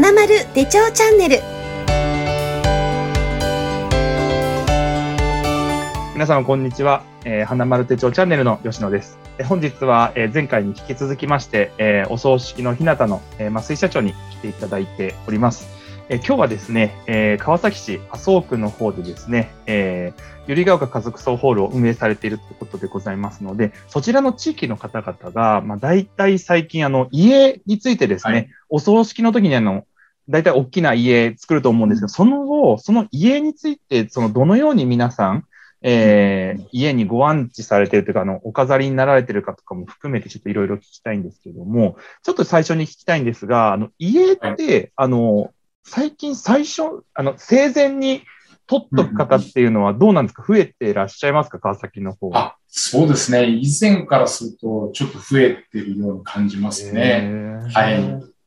花丸手帳チャンネル皆様こんにちは、えー、花丸手帳チャンネルの吉野です。えー本日は、えー前回に引き続きまして、えーお葬式の日向の、えー、増井社長に来ていただいております。えー今日はですね、えー川崎市麻生区の方でですね、えー、百合ヶ丘家族葬ホールを運営されているということでございますので、そちらの地域の方々が、まあ、大体最近、あの、家についてですね、はいお葬式の時にあの、大体大きな家作ると思うんですけど、その後、その家について、そのどのように皆さん、えー家にご安置されてるというか、あの、お飾りになられてるかとかも含めてちょっといろいろ聞きたいんですけども、ちょっと最初に聞きたいんですが、あの、家って、あの、最近最初、あの、生前に取っとく方っていうのはどうなんですか？増えてらっしゃいますか？川崎の方は。あ、そうですね。以前からすると、ちょっと増えてるように感じますね。えーはい。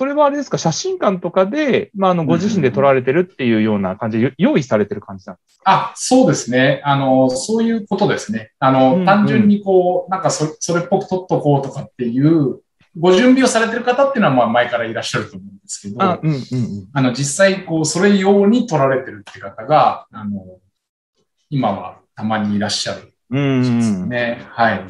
それはあれですか？写真館とかで、まあ、あの、ご自身で撮られてるっていうような感じで、用意されてる感じなんですあ、そうですね。あの、そういうことですね。あの、うんうん単純にこう、なんかそれそれっぽく撮っとこうとかっていう、ご準備をされてる方っていうのは、まあ、前からいらっしゃると思うんですけど、かあ、うんうんうん。あの、実際、こう、それ用に撮られてるって方が、あの、今はたまにいらっしゃるうんうんですうん。ね。はい。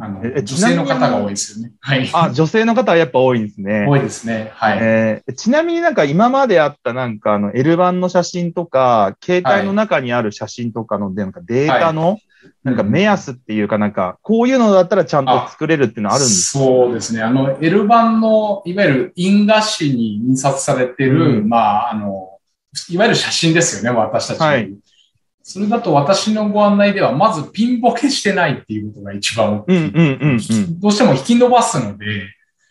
あのええ、女性の方が多いですよね。はい。あ、女性の方はやっぱ多いんですね。多いですね。はい。えーちなみになんか今まであったなんかあの L 版の写真とか、携帯の中にある写真とかのでなんかデータのなんか目安っていうかなんかこういうのだったらちゃんと作れるっていうのあるんですか？そうですね。あの、L 版の、いわゆる印画紙に印刷されてる、うんまあ、あの、いわゆる写真ですよね、私たちの。はいそれだと私のご案内では、まずピンボケしてないっていうことが一番大きい。うんうんうんうん。どうしても引き伸ばすので、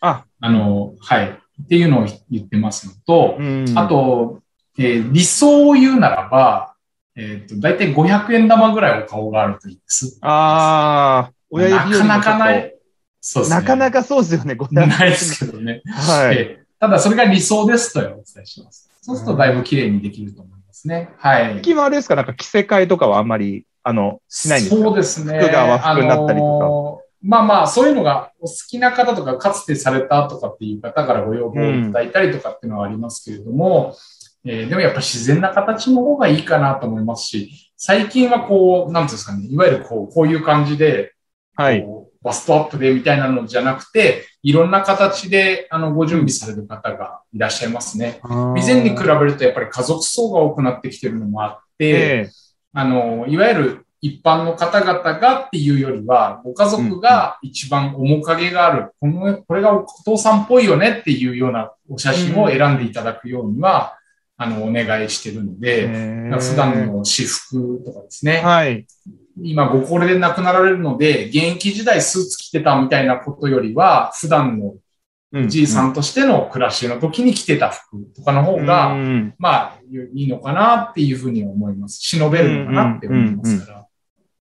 あ、あの、はい。っていうのを言ってますのと、うん。あ、と、えー理想を言うならば、えっ、と、だいたい500円玉ぐらいお顔があるといいです。ああ、親指なかなかない。そうですね。となかなかそうですよね、500ないですけどね。はい。ええただ、それが理想ですとお伝えします。そうすると、だいぶ綺麗にできると思いますね。はい最。近はあれですか？なんか着せ替えとかはあんまり、あの、しないんですか？そうですね。服が和服になったりとかあのーまあまあ、そういうのがお好きな方とか、かつてされたとかっていう方からご要望をいただいたりとかっていうのはありますけれども、えーでもやっぱ自然な形の方がいいかなと思いますし、最近はこう、なんていうんですかね、いわゆるこう、こういう感じで、はい。バストアップでみたいなのじゃなくて、いろんな形で、あの、ご準備される方がいらっしゃいますね。以前に比べるとやっぱり家族層が多くなってきてるのもあって、ええ。あの、いわゆる一般の方々がっていうよりは、ご家族が一番面影がある、この、これがお父さんっぽいよねっていうようなお写真を選んでいただくようには、あの、お願いしてるので、ええ普段の私服とかですね、はい。今ご高齢で亡くなられるので、現役時代スーツ着てたみたいなことよりは、普段のじいさんとしての暮らしの時に着てた服とかの方が、うん。まあ、いいのかなっていうふうに思います。忍べるのかなって思いますから。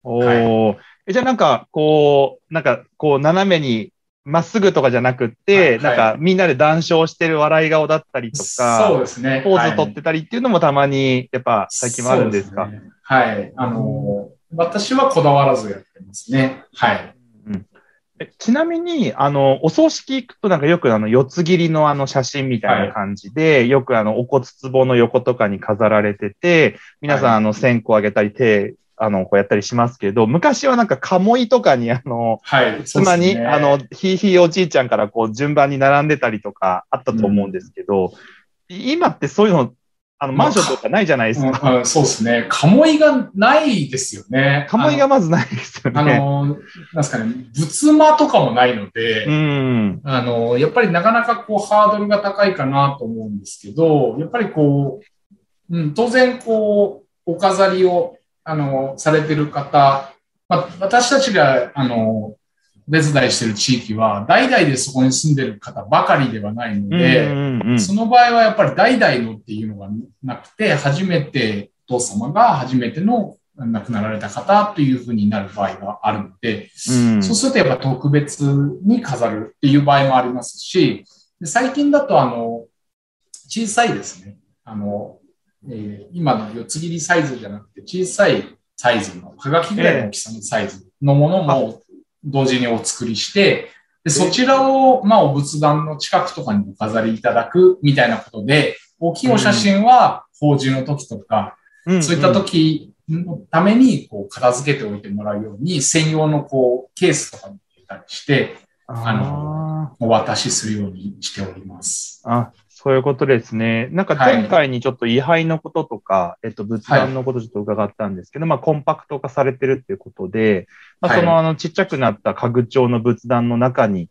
おー。えじゃあなんか、こう、なんか、こう、斜めに、まっすぐとかじゃなくって、はいはい。なんか、みんなで談笑してる笑い顔だったりとそうか、ですね。ポーズ取ってたりっていうのもたまに、やっぱ、最近もあるんですか？ね。はい。あのー私はこだわらずやってますね。はい。うんえちなみに、あの、お葬式行くとなんかよくあの、四つ切りのあの写真みたいな感じで、よくあの、お骨壺の横とかに飾られてて、皆さんはいあの、線香あげたり、手、あの、こうやったりしますけど、昔はなんか鴨居とかにあの、はい。妻に、ねあの、ひいひいおじいちゃんからこう順番に並んでたりとかあったと思うんですけど、今ってそういうの、あの、まあマンションとかないじゃないですか。うんうんそうですね。鴨居がないですよね。鴨居がまずないですよね。あのなんですかね、仏間とかもないので、うん。あの、やっぱりなかなかこうハードルが高いかなと思うんですけど、やっぱりこう、うん、当然こう、お飾りを、あの、されてる方、まあ、私たちが、あの、お手伝いしてる地域は、代々でそこに住んでる方ばかりではないので、うんうんうんその場合はやっぱり代々のっていうのがなくて、初めてお父様が初めての亡くなられた方というふうになる場合があるので、うん。そうするとやっぱ特別に飾るっていう場合もありますし、で最近だとあの、小さいですね、あの、えー今の四つ切りサイズじゃなくて小さいサイズの、はがきぐらいの大きさのサイズのものも同時にお作りして、でそちらを、まあ、お仏壇の近くとかにお飾りいただくみたいなことで、大きいお写真は法事の時とか、うん。そういった時のために、こう、片付けておいてもらうように、専用の、こう、ケースとかに入れたりして、ああのお渡しするようにしております。ーあ、そういうことですね。なんかはい。前回にちょっと位牌のこととか、えっと、仏壇のことちょっと伺ったんですけど、まあ、コンパクト化されてるっていうことで、まあ、はい。その、あの、ちっちゃくなった家具調の仏壇の中に、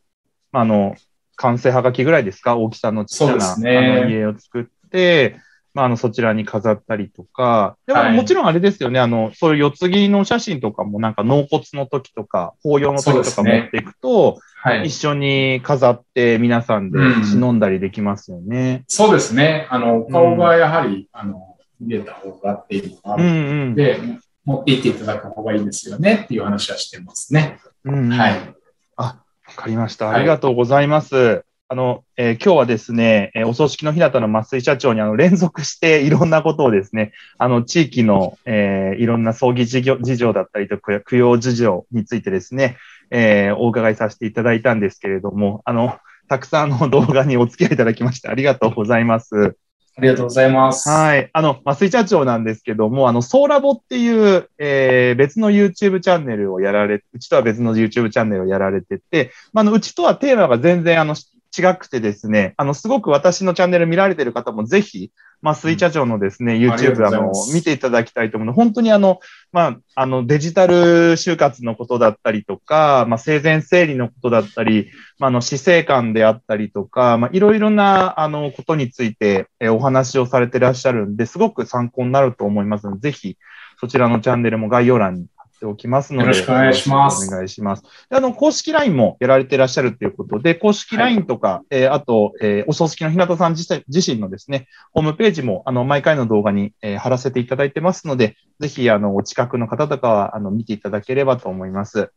まあ、あの、完成はがきぐらいですか？大きさのちっな、ね。あの家を作って、まあ、あの、そちらに飾ったりとか、でもはいもちろんあれですよね、あの、そういう四つ木のお写真とかもなんか納骨の時とか、法要の時とか持っていくと、はい。一緒に飾って皆さんで忍んだりできますよね。そうですね。あの、お顔がやはり、あの、見えた方がっていうのがあうんるうん。ので、持って行っていただく方がいいですよねっていう話はしてますね。うんうんはい。わかりました。はいありがとうございます。あの、えー今日はですね、えーお葬式の日向の増井社長にあの連続していろんなことをですね、あの、地域の、えーいろんな葬儀事業事情だったりとか、供養事情についてですね、えーお伺いさせていただいたんですけれども、あの、たくさんの動画にお付き合いいただきましてありがとうございます。ありがとうございます。はい。あの、増井社長なんですけども、あの、ソーラボっていう、えー別の YouTube チャンネルをやられ、うちとは別の YouTube チャンネルをやられてて、まあ、あの、うちとはテーマが全然、あの、違くてですね、あの、すごく私のチャンネル見られてる方もぜひ、増井社長のですね、う YouTube、ごあの見ていただきたいと思うの。で、本当にあの、まあ、あの、デジタル就活のことだったりとか、まあ、生前整理のことだったり、まあ、あの、死生観であったりとか、まあ、いろいろな、あの、ことについて、えーお話をされてらっしゃるんで、すごく参考になると思いますので、ぜひ、そちらのチャンネルも概要欄にておきますので、よろしくお願いしますお願いします。であの、公式 LINE もやられてらっしゃるということで、公式 LINE とか、えーあと、えーお葬式の日向さん自体自身のですね、ホームページも、あの、毎回の動画に、えー貼らせていただいてますので、ぜひ、あの、お近くの方とかは、あの、見ていただければと思います。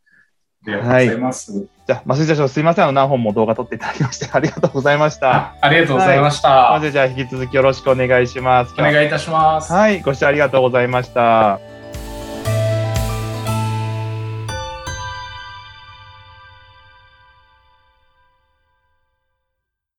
ありがとうございます。じゃあ、増井社長、すいません。あの、何本も動画撮っていただきまして、ありがとうございました。あありがとうございました。まずじゃあ、引き続きよろしくお願いします。お願いいたします。はい、ご視聴ありがとうございました。